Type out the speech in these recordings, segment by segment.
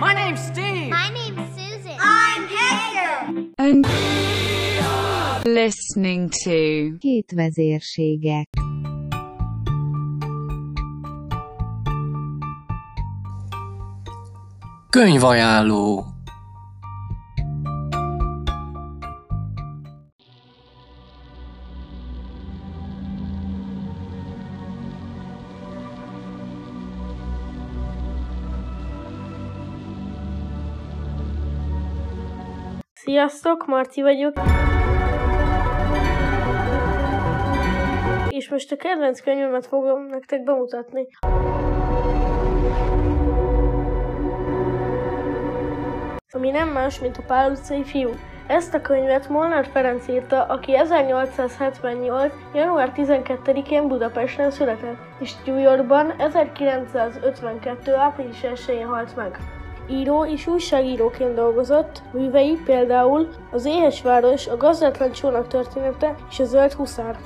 My name's Steve. My name's Susan. I'm Hector. and listening to Két vezérségek. Könyvajánló. Sziasztok, Marci vagyok. És most a kedvenc könyvemet fogom nektek bemutatni. Ami nem más, mint a Pál utcai fiú. Ezt a könyvet Molnár Ferenc írta, aki 1878. január 12-én Budapesten született, és New Yorkban 1952. április 1-én halt meg. Író és újságíróként dolgozott, művei például az Éhes város, a gazdátlan csónak története és a zöld huszár.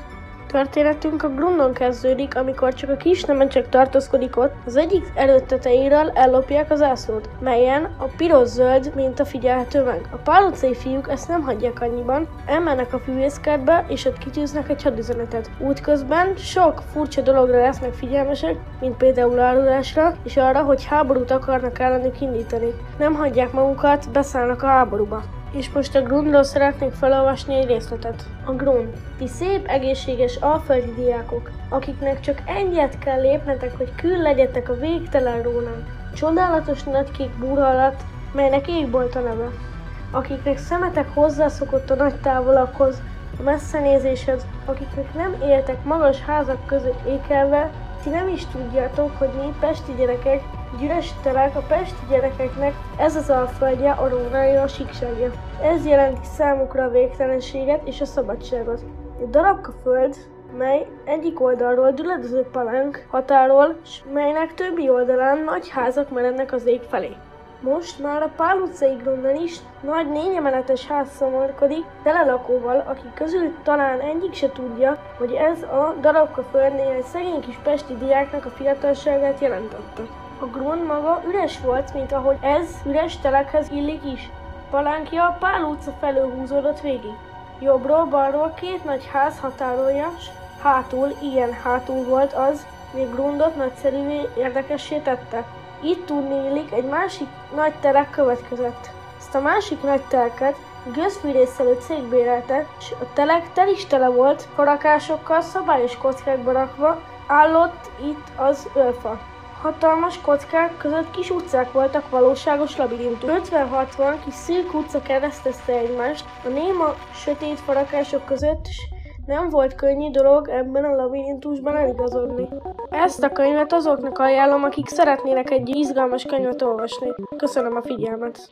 Történetünk a Grundon kezdődik, amikor csak a kis nemecsek tartózkodik ott, az egyik erőteteiről ellopják az ászlót, melyen a piros-zöld minta figyelhető meg. A pál utcai fiúk ezt nem hagyják annyiban, elmennek a fűvészkertbe, és ott kitűznek egy hadüzenetet. Útközben sok furcsa dologra lesznek figyelmesek, mint például árulásra, és arra, hogy háborút akarnak ellenük indítani. Nem hagyják magukat, beszállnak a háborúba. És most a Grundról szeretnék felolvasni egy részletet. A Grund. Ti szép, egészséges alföldi diákok, akiknek csak egyet kell lépnetek, hogy kül legyetek a végtelen rónán. Csodálatos nagykék burhalat, melynek égbolt a neve. Akiknek szemetek hozzászokott a nagy távolakhoz, a messzenézéshez, akiknek nem éltek magas házak között ékelve, ti nem is tudjátok, hogy mi pesti gyerekek, egy üres telek a pesti gyerekeknek ez az alföldje, a rónája, a síkságja. Ez jelenti számukra a végtelenséget és a szabadságot. Egy darabka föld, mely egyik oldalról düledező palánk határol, s melynek többi oldalán nagy házak merednek az ég felé. Most már a Pál utcai is nagy négyemeletes ház szomorkodik, tele lakóval, akik közül talán egyik se tudja, hogy ez a darabka földnél egy szegény kis pesti diáknak a fiatalságát jelentette. A grund maga üres volt, mint ahogy ez üres telekhez illik is. Palánkja a Pál utca felől húzódott végig. Jobbról, balról két nagy ház határolja, s hátul, igen, hátul volt az, mi grundot nagyszerűvé érdekessé tette. Itt tudni illik egy másik nagy telek következett. Ezt a másik nagy telket gőzfűrészelő cég bérelte, és a telek tel is tele volt, farakásokkal szabályos kockákba rakva, állott itt az ölfa. Hatalmas kockák között kis utcák voltak, valóságos labirintus. 50-60 kis szűk utca keresztezte egymást, a néma, sötét farakások között nem volt könnyű dolog ebben a labirintusban eligazodni. Ezt a könyvet azoknak ajánlom, akik szeretnének egy izgalmas könyvet olvasni. Köszönöm a figyelmet!